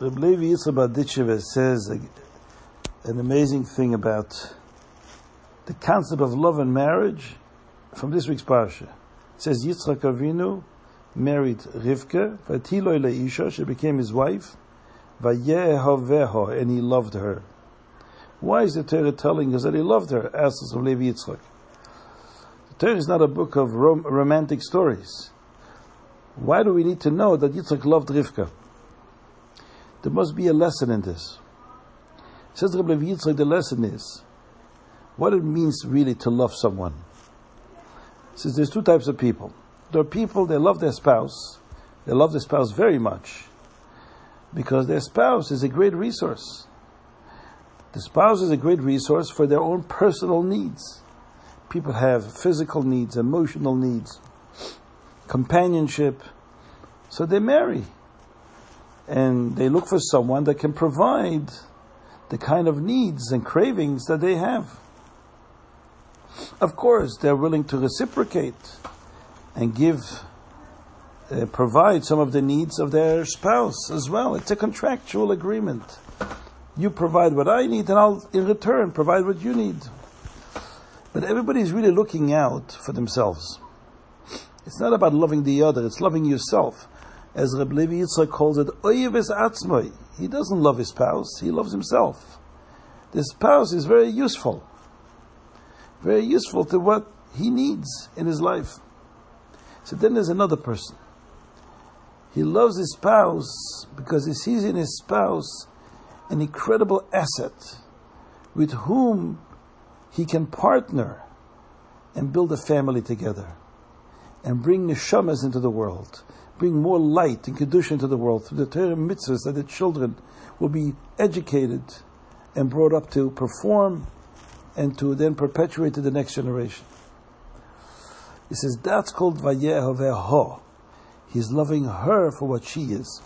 Reb Levi Berditchever says an amazing thing about the concept of love and marriage from this week's parsha. It says Yitzchak Avinu married Rivka, Vatiloi Leisha, she became his wife, Vayehaveha, and he loved her. Why is the Torah telling us that he loved her? Asks Reb Levi Yitzchak. The Torah is not a book of rom- romantic stories. Why do we need to know that Yitzchak loved Rivka? There must be a lesson in this. Says Rabbi Yitzchak, the lesson is what it means really to love someone. Says there's two types of people. There are people they love their spouse, they love their spouse very much because their spouse is a great resource. The spouse is a great resource for their own personal needs. People have physical needs, emotional needs, companionship, so they marry and they look for someone that can provide the kind of needs and cravings that they have. Of course, they're willing to reciprocate and give, uh, provide some of the needs of their spouse as well. It's a contractual agreement. You provide what I need, and I'll, in return, provide what you need. But everybody's really looking out for themselves. It's not about loving the other, it's loving yourself as Reb Levi Yitzchak calls it, Oyeves Atzmoi. He doesn't love his spouse, he loves himself. The spouse is very useful, very useful to what he needs in his life. So then there's another person. He loves his spouse because he sees in his spouse an incredible asset with whom he can partner and build a family together and bring neshamas into the world bring more light and kedusha to the world through the Torah mitzvahs that the children will be educated and brought up to perform and to then perpetuate to the next generation. He says that's called Vayehaveho. He's loving her for what she is.